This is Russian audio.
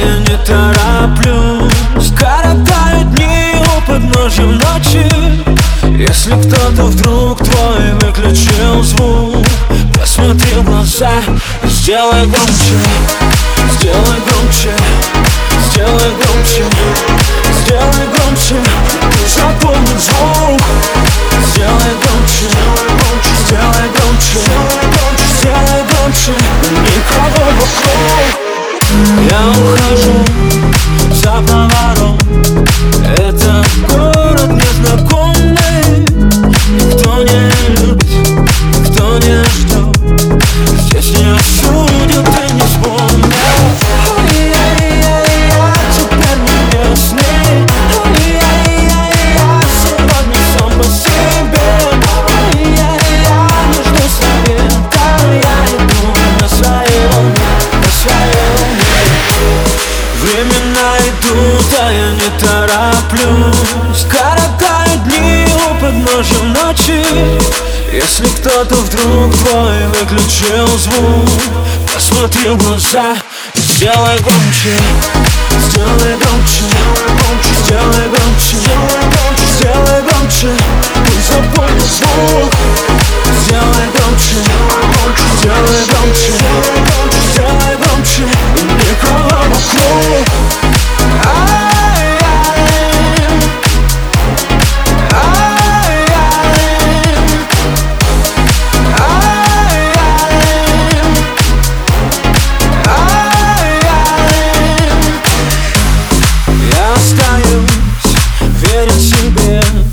не тороплюсь Коротаю дни у подножья ночи. Если кто-то вдруг твой выключил звук Посмотри в глаза, сделай громче Сделай громче, сделай громче Сделай громче, запомни звук. Сделай громче, сделай громче. Сделай громче, никого вокруг Я ухожу за поворот идут, а я не тороплюсь Коротаю дни у подножья ночи. Если кто-то вдруг твой выключил звук Посмотри в глаза и сделай громче. Сделай громче, сделай громче. Сделай громче, пусть запомнит звук. Сделай громче, сделай громче yeah